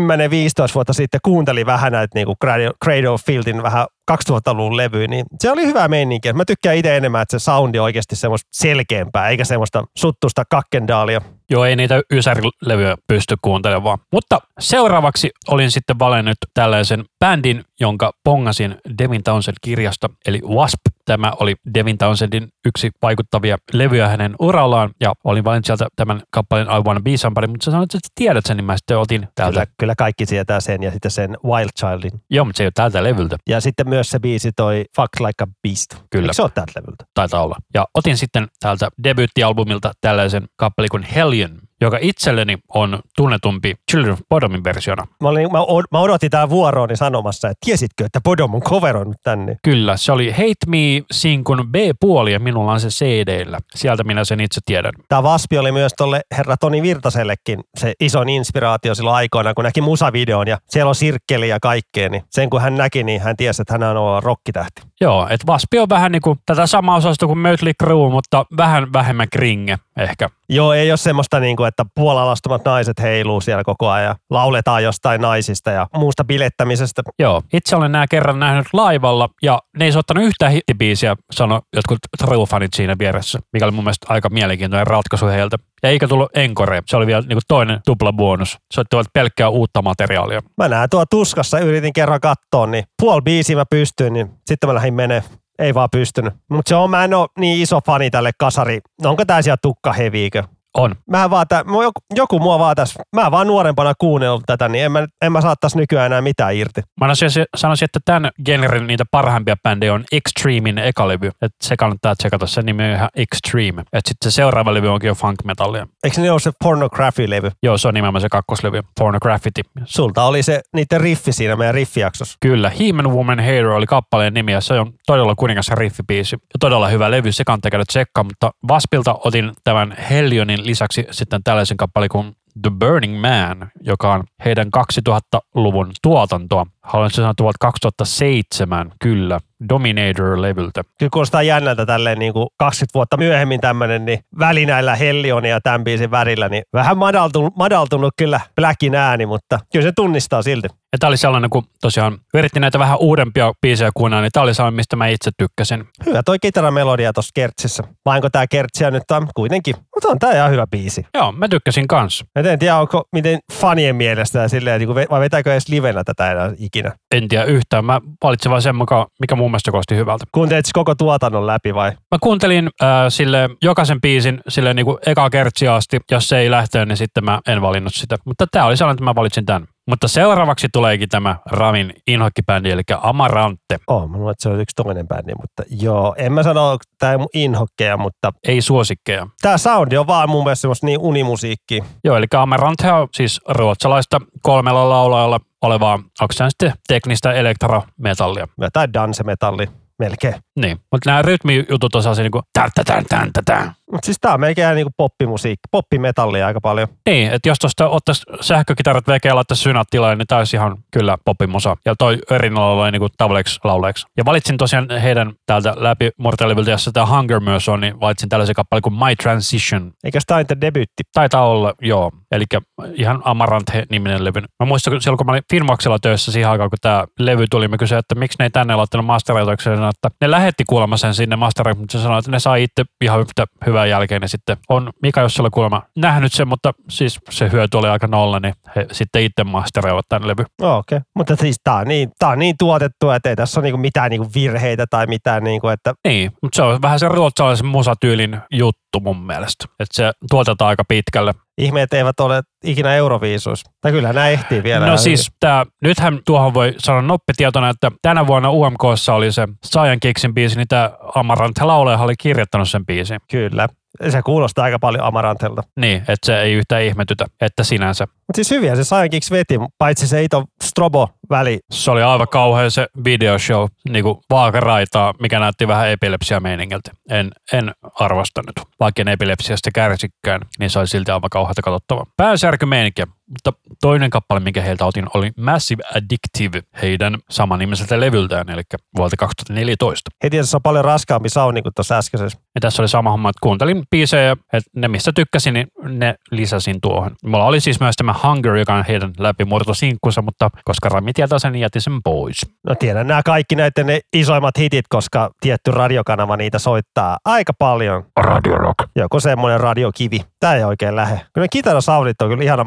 vuotta sitten kuuntelin vähän näitä niinku Cradle of Filthin vähän 2000-luvun levy, niin se oli hyvä meininki. Mä tykkään itse enemmän, että se soundi on oikeasti semmoista selkeämpää, eikä semmoista suttusta kakkendaalia. Joo, ei niitä ysärilevyjä pysty kuuntelemaan. Mutta seuraavaksi olin sitten valinnut tällaisen bändin, jonka pongasin Devin Townsend kirjasta, eli Wasp. Tämä oli Devin Townsendin yksi vaikuttavia levyjä hänen urallaan, ja olin valinnut sieltä tämän kappaleen I Wanna Be Somebody, mutta sä sanoit, että sä tiedät sen, niin mä sitten otin täältä. Kyllä, kyllä kaikki tietää sen ja sitten sen Wild Childin. Joo, mutta se ei ole täältä levyltä, Ja sitten myös se biisi toi Fuck Like a Beast. Kyllä. Eikö se ole täältä levyltä? taitaa olla. Ja otin sitten täältä debyyttialbumilta tällaisen kappaleen kuin Hellion, joka itselleni on tunnetumpi Children of Bodomin versiona. Mä, olin, mä, od- mä odotin tää vuorooni sanomassa, että tiesitkö, että Bodom on coveroinut tänne? Kyllä, se oli Hate Me Sinkun B-puoli ja minulla on se CD-llä. Sieltä minä sen itse tiedän. Tämä Vaspi oli myös tolle herra Toni Virtasellekin se isoin inspiraatio silloin aikoina, kun näki musavideon ja siellä on sirkkeli ja kaikkea, niin sen kun hän näki, niin hän tiesi, että hän on rokkitähti. Joo, että Vaspi on vähän niin kuin tätä samaa osasta kuin Mötley Crue, mutta vähän vähemmän kringe ehkä. Joo, ei ole semmoista, niin kuin, että puolalastumat naiset heiluu siellä koko ajan ja lauletaan jostain naisista ja muusta bilettämisestä. Joo, itse olen nämä kerran nähnyt laivalla ja ne ei soittanut yhtään hittibiisiä, sano jotkut True-fanit siinä vieressä, mikä oli mun mielestä aika mielenkiintoinen ratkaisu heiltä. Ja eikä tullut encore, se oli vielä niin kuin toinen tupla bonus. Soittivat pelkkää uutta materiaalia. Mä näen tuo tuskassa, yritin kerran katsoa, niin puoli biisiä mä pystyin, niin sitten mä lähdin menee. Ei vaan pystynyt. Mutta se on, mä en ole niin iso fani tälle kasari. Onko tää siellä tukka heviikö? On. Mä vaan tä, joku, joku mua vaan tässä, mä vaan nuorempana kuunnellut tätä, niin en mä, en mä saattaisi nykyään enää mitään irti. Mä sanoisin, sanoisin, että tämän genren niitä parhaimpia bändejä on Extremein eka levy. Että se kannattaa tsekata, sen nimi on ihan Extreme. Että sitten se seuraava levy onkin jo funk metallia. Eikö ne ole se Pornography-levy? Joo, se on nimenomaan se kakkoslevy, Pornograffiti. Sulta oli se niiden riffi siinä meidän riffijaksossa. Kyllä, Human Woman Hero oli kappaleen nimi ja se on todella kuningas riffibiisi. Ja todella hyvä levy, se kannattaa käydä tsekkaa, mutta Vaspilta otin tämän Hellionin lisäksi sitten tällaisen kappaleen kuin The Burning Man, joka on heidän 2000-luvun tuotantoa. Haluaisin sanoa vuodelta 2007, kyllä, Dominator-levyltä. Kyllä kuulostaa jännältä tälleen niin kuin 20 vuotta myöhemmin tämmöinen niin välinäillä Hellion ja tämän biisin värillä, niin vähän madaltunut, madaltunut kyllä Blackin ääni, mutta kyllä se tunnistaa silti. Ja tämä oli sellainen, kun tosiaan yritti näitä vähän uudempia biisejä kuunnella, niin tämä oli sellainen, mistä mä itse tykkäsin. Hyvä toi kitaramelodia tuossa Kertsissä. Vai onko tää Kertsiä nyt on kuitenkin? Mutta on tää ihan hyvä biisi. Joo, mä tykkäsin kanssa. Mä en tiedä, onko miten fanien mielestä ja silleen, niin kuin, vai vetääkö edes livenä tätä enää ikinä. En tiedä yhtään. Mä valitsin vaan sen, mikä, mikä mun mielestä kosti hyvältä. Kuuntelit siis koko tuotannon läpi vai? Mä kuuntelin äh, sille jokaisen biisin sille niin kuin eka kertsi asti. Jos se ei lähteä, niin sitten mä en valinnut sitä. Mutta tää oli sellainen, että mä valitsin tämän. Mutta seuraavaksi tuleekin tämä Ramin inhokkibändi, eli Amarante. Oh, mä luulen, että se on yksi toinen bändi, mutta joo, en mä sano, että tämä ei mun inhokkeja, mutta Ei suosikkeja. tämä soundi on vaan mun mielestä semmoista niin unimusiikkia. Joo, eli Amarante on siis ruotsalaista kolmella laulajalla olevaa, onko se sitten teknistä elektrometallia. Tai dansemetalli melkein. Niin, mutta nämä rytmijutut on sellaisia niin kuin tän, tän, tän, tän, tän. Mutta siis tää on melkein niinku poppimusiikki, poppimetallia aika paljon. Niin, että jos tuosta ottaisi sähkökitarat vekeä ja laittaisi synat tilalle, niin tämä olisi ihan kyllä poppimusa. Ja toi Örinalla oli niinku tavleeksi lauleeksi. Ja valitsin tosiaan heidän täältä läpi Mortalivyltä, jossa tämä Hunger myös on, niin valitsin tällaisen kappaleen kuin My Transition. Eikä niiden debyytti. Taitaa olla, joo. Eli ihan Amaranthe-niminen levy. Mä muistan, kun silloin kun mä olin Filmaksella töissä siihen aikaan, kun tämä levy tuli, mä kysyin, että miksi ne ei tänne laittanut masteroitukseen, että ne lähetti kuulemma sen sinne masteroitukseen, mutta se sanoi, että ne sai itse ihan yhtä hyvää jälkeen. Ja sitten on Mika Jossilla kuulemma nähnyt sen, mutta siis se hyöty oli aika nolla, niin he sitten itse masteroivat tämän levy. Okei, okay. mutta siis tää on, niin, tää on niin tuotettu, että ei tässä ole niinku mitään niinku virheitä tai mitään, niinku, että Niin, mutta se on vähän se ruotsalaisen musatyylin juttu mun mielestä. Että se tuotetaan aika pitkälle. ihmeet eivät ole ikinä Euroviisuissa. Tai kyllä nämä ehtii vielä. No siis tää, nythän tuohon voi sanoa noppitietona, että tänä vuonna UMKssa oli se Saiyan Kiksin biisi, niin tämä Amarant Lauleja oli kirjoittanut sen biisin. Kyllä. Se kuulostaa aika paljon Amarantelta. Niin, että se ei yhtään ihmetytä, että sinänsä. Mutta siis hyviä se Saiyan Kicks veti, paitsi se Ito Strobo-väli. Se oli aivan kauhea se videoshow, niin kuin vaakaraitaa, mikä näytti vähän epilepsia meiningiltä. En, en arvostanut. Vaikka en epilepsiasta kärsikään, niin se oli silti aivan kauheata katsottavaa. sterke mannetje. Mutta toinen kappale, minkä heiltä otin, oli Massive Addictive heidän samanimiseltä levyltään, eli vuodelta 2014. Heti se on paljon raskaampi sauni kuin tuossa äskeisessä. Ja tässä oli sama homma, että kuuntelin biisejä, että ne mistä tykkäsin, niin ne lisäsin tuohon. Mulla oli siis myös tämä Hunger, joka on heidän läpimurtosinkkunsa, mutta koska Rami tieltä sen jätin sen pois. No tiedän nämä kaikki näiden ne isoimmat hitit, koska tietty radiokanava niitä soittaa aika paljon. Radio Rock. Joku semmoinen radiokivi. Tää ei oikein lähe. Kyllä ne kitarasoundit on kyllä ihana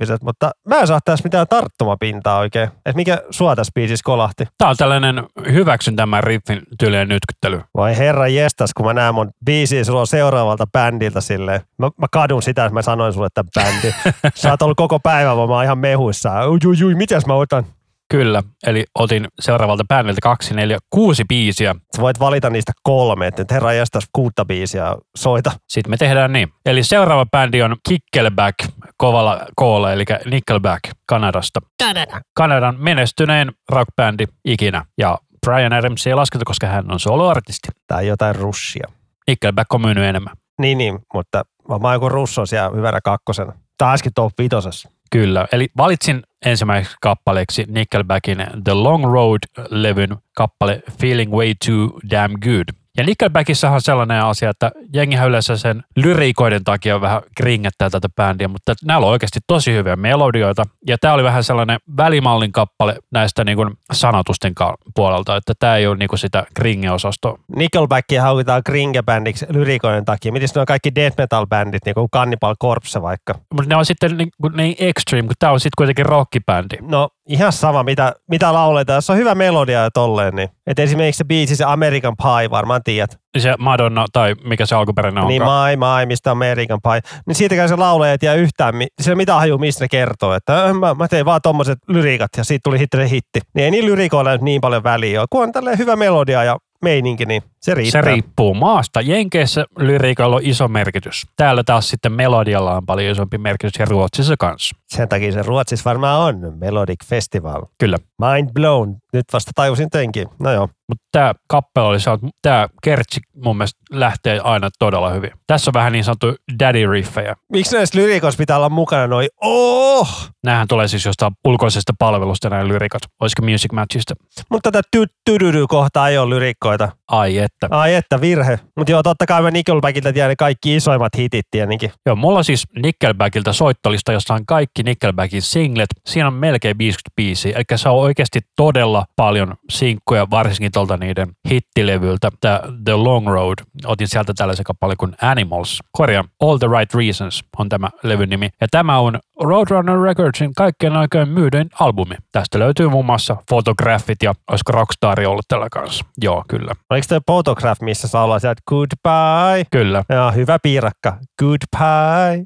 massiiviset, mutta mä en saa tässä mitään tarttumapintaa oikein. Et mikä sua tässä biisissä kolahti? Tää on tällainen hyväksyn tämän riffin tyylinen nytkyttely. Voi herra jestas, kun mä näen mun biisiä sulla seuraavalta bändiltä silleen. Mä, mä kadun sitä, että mä sanoin sulle, että bändi. <laughs> Sä oot ollut koko päivän, vaan mä oon ihan mehuissaan. Ui, ui, ui, mitäs mä otan? Kyllä, eli otin seuraavalta bändiltä kaksi, neljä, kuusi biisiä. Sä voit valita niistä kolme, että nyt herra jestas kuutta biisiä soita. Sitten me tehdään niin. Eli seuraava bändi on Kickelback kovalla koolla, eli Nickelback Kanadasta. Kanada. Kanadan menestyneen rockbändi ikinä. Ja Brian Adams ei lasketa, koska hän on soloartisti. Tai jotain russia. Nickelback on myynyt enemmän. Niin, niin, mutta mä joku russo siellä hyvänä kakkosena. Taaskin top vitosessa. Kyllä, eli valitsin ensimmäiseksi kappaleeksi Nickelbackin The Long Road-levyn kappale Feeling Way Too Damn Good. Ja Nickelbackissahan on sellainen asia, että jengihän yleensä sen lyriikoiden takia vähän kringettää tätä bändiä, mutta näillä on oikeasti tosi hyviä melodioita. Ja tämä oli vähän sellainen välimallin kappale näistä niin kuin sanotusten puolelta, että tämä ei ole niin kuin sitä kringe-osastoa. Nickelbackia haukitaan kringe-bändiksi lyrikoiden takia. Miten ne on kaikki death metal-bändit, niin kuin Cannibal Corpse vaikka? Mutta ne on sitten niin, niin extreme, kun tämä on sitten kuitenkin rockibändi. No ihan sama, mitä, mitä lauletaan. Jos on hyvä melodia ja tolleen, niin. Et esimerkiksi se biisi, se American Pie, varmaan tiedät. Se Madonna, tai mikä se alkuperäinen on. Niin my, my, mistä American Pie. Niin siitäkään se ei tiedä yhtään, sillä mitä haju, mistä ne kertoo. Että äh, mä, mä tein vaan tommoset lyriikat ja siitä tuli se hitti. Niin ei niin lyrikoilla nyt niin paljon väliä ole. Kun on tälleen hyvä melodia ja meininki, niin se riittää. Se riippuu maasta. Jenkeissä lyriikalla on iso merkitys. Täällä taas sitten melodialla on paljon isompi merkitys ja Ruotsissa kanssa. Sen takia se Ruotsissa varmaan on Melodic Festival. Kyllä. Mind blown. Nyt vasta tajusin tenkin. No joo. Mutta tämä kappale oli se, tämä kertsi mun mielestä lähtee aina todella hyvin. Tässä on vähän niin sanottu daddy riffejä. Miksi näissä lyrikoissa pitää olla mukana noin oh? Nämähän tulee siis jostain ulkoisesta palvelusta nämä lyrikat. Olisiko Music Matchista? Mutta tätä tydydy kohtaa ei ole lyrikkoita. Ai että. Ai että virhe. Mutta joo, totta kai mä Nickelbackilta tiedän kaikki isoimmat hitit tietenkin. Joo, mulla siis Nickelbackilta soittolista, jossa on kaikki Nickelbackin singlet. Siinä on melkein 50 biisiä, eli se on oikeasti todella paljon sinkkuja, varsinkin tuolta niiden hittilevyltä. Tämä The Long Road, otin sieltä tällaisen kappaleen kuin Animals. Korjaan, All the Right Reasons on tämä levyn nimi. Ja tämä on Roadrunner Recordsin kaikkien aikojen myydyin albumi. Tästä löytyy muun muassa fotograafit ja olisiko Rockstar ollut tällä kanssa. Joo, kyllä. Oliko tämä Photograph, missä saa olla sieltä goodbye? Kyllä. Joo, hyvä piirakka. Goodbye.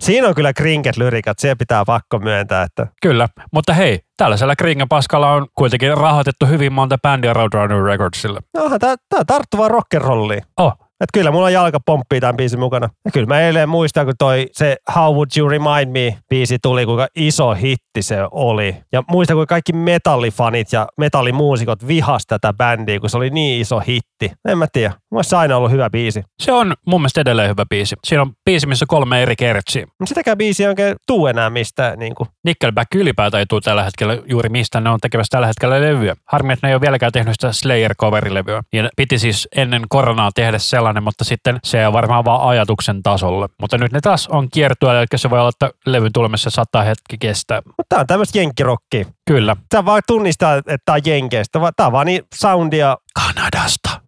Siinä on kyllä krinket lyrikat, se pitää pakko myöntää, että Kyllä, mutta hei, tällaisella Kringen paskalla on kuitenkin rahoitettu hyvin monta bändiä Roadrunner Recordsille. onhan tää, tää on tarttuvaa. Oh, Et kyllä mulla jalka pomppii tämän biisin mukana. Ja kyllä mä eilen muistan, kun toi se How Would You Remind Me biisi tuli, kuinka iso hitti se oli. Ja muistan, kun kaikki metallifanit ja metallimuusikot vihas tätä bändiä, kun se oli niin iso hitti. En mä tiedä. Se aina ollut hyvä biisi. se on mun mielestä edelleen hyvä biisi. Siinä on biisi, missä on kolme eri kertsiä. Mutta sitäkään biisiä ei oikein tuu enää mistään. Niin kuin. Nickelback ylipäätään ei tule tällä hetkellä juuri mistä ne on tekemässä tällä hetkellä levyä. Harmi, että ne ei ole vieläkään tehnyt sitä Slayer-coverilevyä. Niin piti siis ennen koronaa tehdä sellainen, mutta sitten se on varmaan vaan ajatuksen tasolle. Mutta nyt ne taas on kiertua, eli se voi olla, että levyn tulemassa saattaa hetki kestää. Mutta tää on tämmöistä jenkkirokkia. Kyllä. Sä vaan tunnistaa, että tää on jenkeistä. Tää on vaan niin soundia. Kanadasta.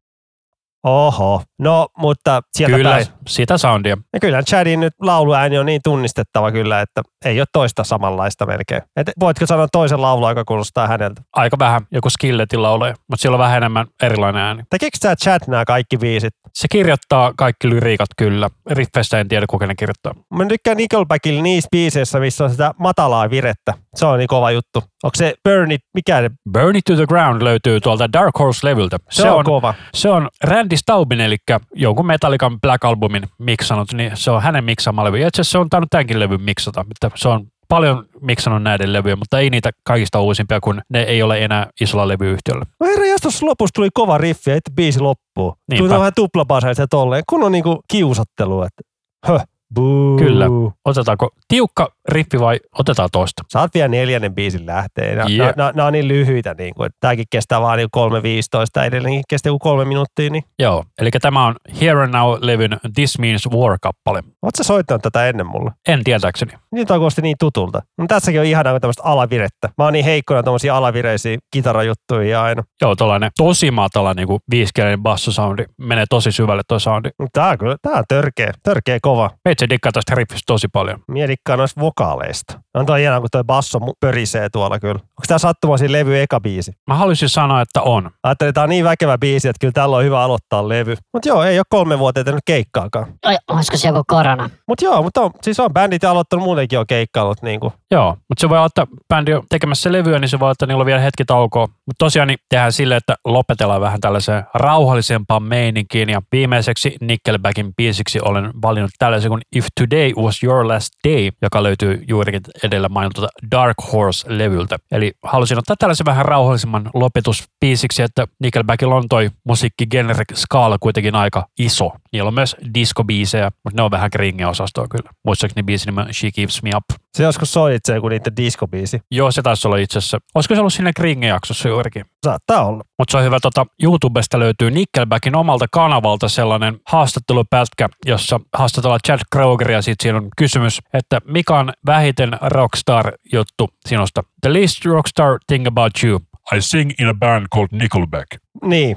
Oho. No, mutta sieltä Kyllä, päin. sitä soundia. Ja kyllä Chadin nyt lauluääni on niin tunnistettava kyllä, että ei ole toista samanlaista melkein. Et voitko sanoa toisen laulun, joka kuulostaa häneltä? Aika vähän, joku skilletin laulee, mutta sillä on vähän enemmän erilainen ääni. Tekeekö tämä Chad nämä kaikki viisit? Se kirjoittaa kaikki lyriikat kyllä. Riffeistä en tiedä, kuka ne kirjoittaa. Mä tykkään Nickelbackilla niissä biiseissä, missä on sitä matalaa virettä. Se on niin kova juttu. Onko se Burn It, mikä ne? Burn It to the Ground löytyy tuolta Dark Horse-levyltä. Se, se on, on kova. Se on Randy Staubin, eli jonkun Metallican Black Albumin miksanut, niin se on hänen miksaama levy. Ja itse asiassa se on tainnut tämänkin levyn miksata, että se on paljon miksannut näiden levyjä, mutta ei niitä kaikista uusimpia, kun ne ei ole enää isolla levyyhtiöllä. No herra jästos lopussa tuli kova riffi, että biisi loppuu. Niinpä. Tuli vähän tuplabaseita ja tolleen, kun on niinku kiusottelu, että höh, buu. Kyllä. Otetaanko tiukka riffi vai otetaan toista? Saat vielä neljännen biisin lähteen. Yeah. Nämä on niin lyhyitä, niin kuin, että tämäkin kestää vaan niin 3.15, edelleenkin kestää joku kolme minuuttia. Niin. Joo, eli tämä on Here and Now-levyn This Means War-kappale. Oletko soittanut tätä ennen mulle? En tietääkseni. Niin toi kuulosti niin tutulta. No, tässäkin on ihanaa kuin tämmöistä alavirettä. Mä oon niin heikkona tommosia alavireisiä kitarajuttuja aina. Joo, tällainen tosi matala niin kuin viisikielinen bassosoundi. Menee tosi syvälle tuo soundi. Tää on kyllä, tää on törkeä, törkeä kova. Meitsi dikkaa tästä riffistä tosi paljon. Mie dikkaan noista vokaaleista. On toi hienoa, kun toi basso pörisee tuolla kyllä. Onko tää sattumoisin levy eka biisi? Mä haluaisin sanoa, että on. Ajattelin, että tää on niin väkevä biisi, että kyllä tällä on hyvä aloittaa levy. Mut joo, ei ole kolme vuotta tehnyt keikkaakaan. Oi, olisiko se joku korona? Mut joo, mutta on, siis on bändit ja aloittanut muutenkin jo keikkaillut niinku. Joo, mutta se voi olla, että bändi on tekemässä levyä, niin se voi olla, että niillä on vielä hetki taukoa. Mutta tosiaan niin tehdään silleen, että lopetellaan vähän tällaiseen rauhallisempaan meininkiin. Ja viimeiseksi Nickelbackin biisiksi olen valinnut tällaisen kuin If Today Was Your Last Day, joka löytyy juurikin edellä mainitulta Dark Horse-levyltä. Eli halusin ottaa tällaisen vähän rauhallisemman lopetusbiisiksi, että Nickelbackilla on toi musiikkigenre skaala kuitenkin aika iso. Niillä on myös disco-biisejä, mutta ne on vähän kringe-osastoa kyllä. Muistaakseni biisin nimi on She Keeps Me Up. Se joskus soitit se joku niiden diskobiisi. Joo, se taisi olla itse asiassa. Olisiko se ollut siinä Kringe-jaksossa juurikin? Saattaa olla. Mutta se on hyvä, tota, YouTubesta löytyy Nickelbackin omalta kanavalta sellainen haastattelupätkä, jossa haastatellaan Chad Krogeria. Sitten siinä on kysymys, että mikä on vähiten rockstar-juttu sinusta? The least rockstar thing about you. I sing in a band called Nickelback. Niin.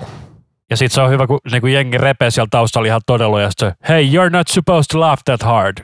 Ja sitten se on hyvä, kun niinku jengi repee siellä taustalla ihan todella, ja sit se, hey, you're not supposed to laugh that hard.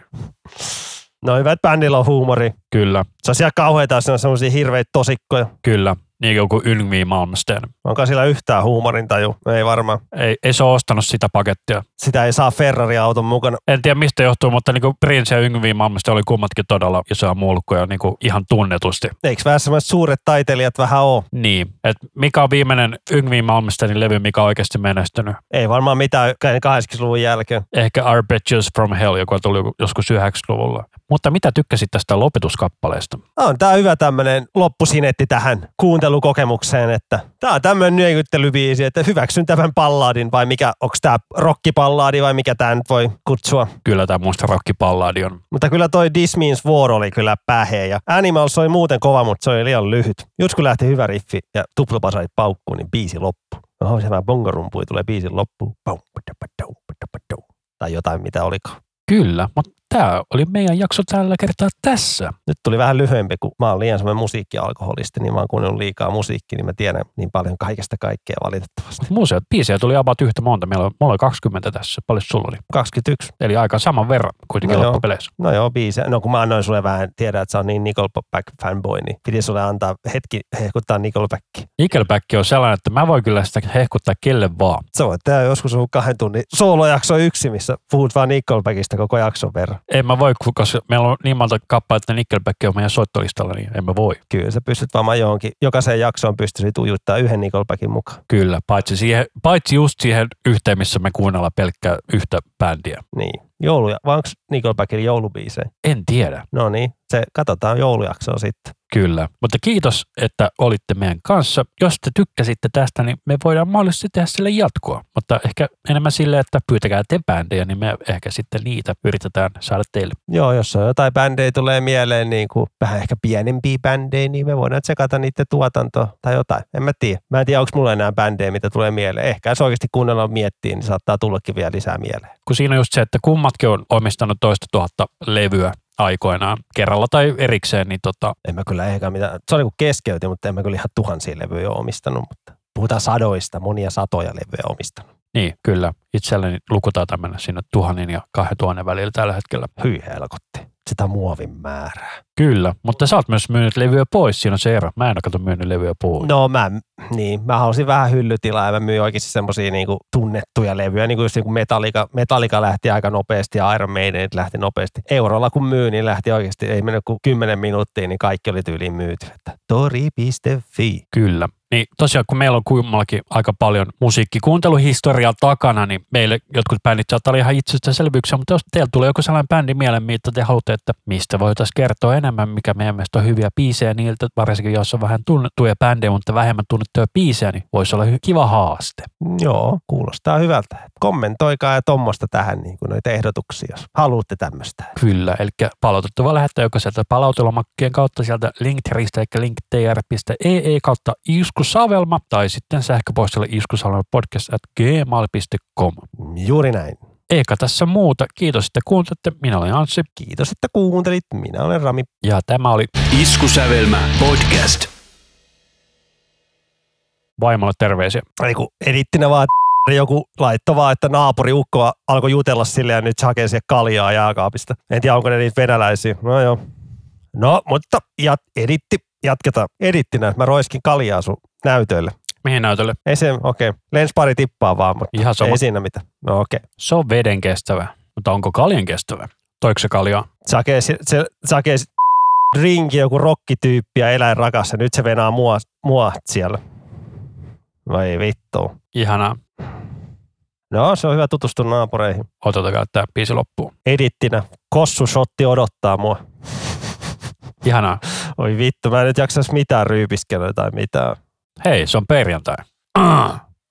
No hyvä, että bändillä on huumori. Kyllä, Se on siellä kauheita, jos on semmoisia hirveitä tosikkoja. kyllä. Niin kuin Yngvi Malmsteen. Onko sillä yhtään huumorintaju? Ei varmaan. Ei, ei se ole ostanut sitä pakettia. Sitä ei saa Ferrari-auton mukana. En tiedä mistä johtuu, mutta niin Prince ja Yngvi Malmsteen oli kummatkin todella isoja mulkkuja niin kuin ihan tunnetusti. Eikö vähän semmoiset suuret taiteilijat vähän ole? Niin, että mikä on viimeinen Yngvi Malmsteenin levy, mikä on oikeasti menestynyt? Ei varmaan mitään 80-luvun jälkeen. Ehkä Arpeggios from Hell, joka tuli joskus 90-luvulla. Mutta mitä tykkäsit tästä lopetuskappaleesta? On tää hyvä tämmönen loppusinetti tähän kuuntelukokemukseen, että tää on tämmönen nyökyttelybiisi, että hyväksyn tämän palladin vai mikä, onks tää rockipalladi vai mikä tää nyt voi kutsua. Kyllä tämä muista rockipalladi on. Mutta kyllä toi This Means War oli kyllä pähe ja Animals oli muuten kova, mutta se oli liian lyhyt. Just kun lähti hyvä riffi ja tuplapasarit paukkuun, niin biisi loppu. Oho, se vähän bongorumpui tulee biisin loppuun. Padapau. Tai jotain mitä olikaan. Kyllä, mutta tämä oli meidän jakso tällä kertaa tässä. Nyt tuli vähän lyhyempi, kun mä oon liian semmoinen musiikkialkoholisti, niin mä oon kuunnellut liikaa musiikkia, niin mä tiedän niin paljon kaikesta kaikkea valitettavasti. Museot, biisejä tuli about yhtä monta. Meillä on, mulla oli 20 tässä. Paljon sulla oli? 21. Eli aika saman verran kuitenkin No joo. loppupeleissä. No joo, biise. No kun mä annoin sulle vähän, tiedä, että sä on niin Nickelback fanboy, niin piti sulle antaa hetki hehkuttaa Nickelbackia. Nickelback on sellainen, että mä voin kyllä sitä hehkuttaa kelle vaan. Se voi tehdä joskus on kahden tunnin soolojakso yksi, missä puhut vaan Nickelbackista koko jakson verran. En mä voi, koska meillä on niin monta kappaletta, että Nickelback on meidän soittolistalla, niin en mä voi. Kyllä sä pystyt varmaan johonkin, jokaiseen jaksoon pystyisit ujuttaa yhden Nickelbackin mukaan. Kyllä, paitsi, siihen, paitsi just siihen yhteen, missä me kuunnellaan pelkkää yhtä bändiä. Niin. Jouluja, vai onko Nickelbackin joulubiisejä? En tiedä. No niin, se katsotaan joulujaksoa sitten. Kyllä, mutta kiitos, että olitte meidän kanssa. Jos te tykkäsitte tästä, niin me voidaan mahdollisesti tehdä sille jatkoa. Mutta ehkä enemmän sille, että pyytäkää te bändejä, niin me ehkä sitten niitä yritetään saada teille. Joo, jos on jotain bändejä tulee mieleen, niin kuin vähän ehkä pienempiä bändejä, niin me voidaan tsekata niiden tuotantoa tai jotain. En mä tiedä. Mä en tiedä, onko mulla enää bändejä, mitä tulee mieleen. Ehkä jos oikeasti kuunnellaan miettiä, niin saattaa tullakin vielä lisää mieleen. Kun siinä on just se, että kummatkin on omistanut toista tuhatta levyä aikoinaan kerralla tai erikseen, niin tota, En mä kyllä ehkä mitään. Se on niin keskeytin, mutta en mä kyllä ihan tuhansia levyjä ole omistanut. Mutta puhutaan sadoista, monia satoja levyjä omistanut. niin kyllä, itselleni lukutaita mennä sinne tuhannen ja kahden tuhannen välillä tällä hetkellä. Hyi helkotti. Sitä muovin määrää. Kyllä, mutta sä oot myös myynyt levyä pois, siinä on se ero. Mä en ole kato myynyt levyä pois. No mä, niin, mä halusin vähän hyllytilaa ja mä myin oikeasti semmosia niinku tunnettuja levyjä, niin kuin just niinku Metallica, Metallica lähti aika nopeasti ja Iron Maiden lähti nopeasti. Eurolla kun myy, niin lähti oikeasti, ei mennyt kuin 10 minuuttia, niin kaikki oli tyyliin myyty. Että tori.fi. Kyllä. Niin tosiaan, kun meillä on kummallakin aika paljon musiikkikuunteluhistoriaa takana, niin meille jotkut bändit saattaa olla ihan itsestäänselvyyksiä, mutta jos teillä tulee joku sellainen bändi mieleen, mitä te haluatte, että mistä voitaisiin kertoa enemmän, mikä meidän mielestä on hyviä biisejä niiltä, varsinkin jos on vähän tunnettuja bändejä, mutta vähemmän tunnettuja biisejä, niin voisi olla kiva haaste. Joo, kuulostaa hyvältä. Kommentoikaa ja tuommoista tähän niin kuin noita ehdotuksia, jos haluatte tämmöistä. Kyllä, eli palautetta voi lähettää joko sieltä palautelomakkeen kautta sieltä linktristä, eli linktr.ee kautta iskusavelma, tai sitten sähköpostilla iskusavelma podcast at gmail.com. Juuri näin. Eikä tässä muuta. Kiitos, että kuuntelitte. Minä olen Anssi Kiitos, että kuuntelit. Minä olen Rami. ja tämä oli Iskusävelmä podcast. vaimolle terveisiä. Ei kun edittinä vaan, että joku laittoi vaan, että naapuri ukko alkoi jutella sille ja nyt se hakee siihen kaljaa jääkaapista. En tiedä, onko ne niitä venäläisiä. No joo. No, mutta jat, editti, jatketaan. Edittinä, mä roiskin kaljaa sun näytöille. Mihin näytölle? Ei se, okei. Okay. Lens pari tippaa vaan, mutta Ihan sama. ei siinä mitään. No okei. Okay. Se on veden kestävä, mutta onko kaljan kestävä? Toiko se kaljaa? Sake, se, se, sake rinki joku rokkityyppi ja eläin rakas ja nyt se venaa mua, mua siellä. Vai vittu. Ihanaa. No, se on hyvä tutustua naapureihin. Otetaan käyttää biisi loppuun. Edittinä. Kossushotti odottaa mua. Ihanaa. Oi vittu, mä en nyt jaksais mitään ryypiskelyä tai mitään. Hei, se on perjantai. Ah.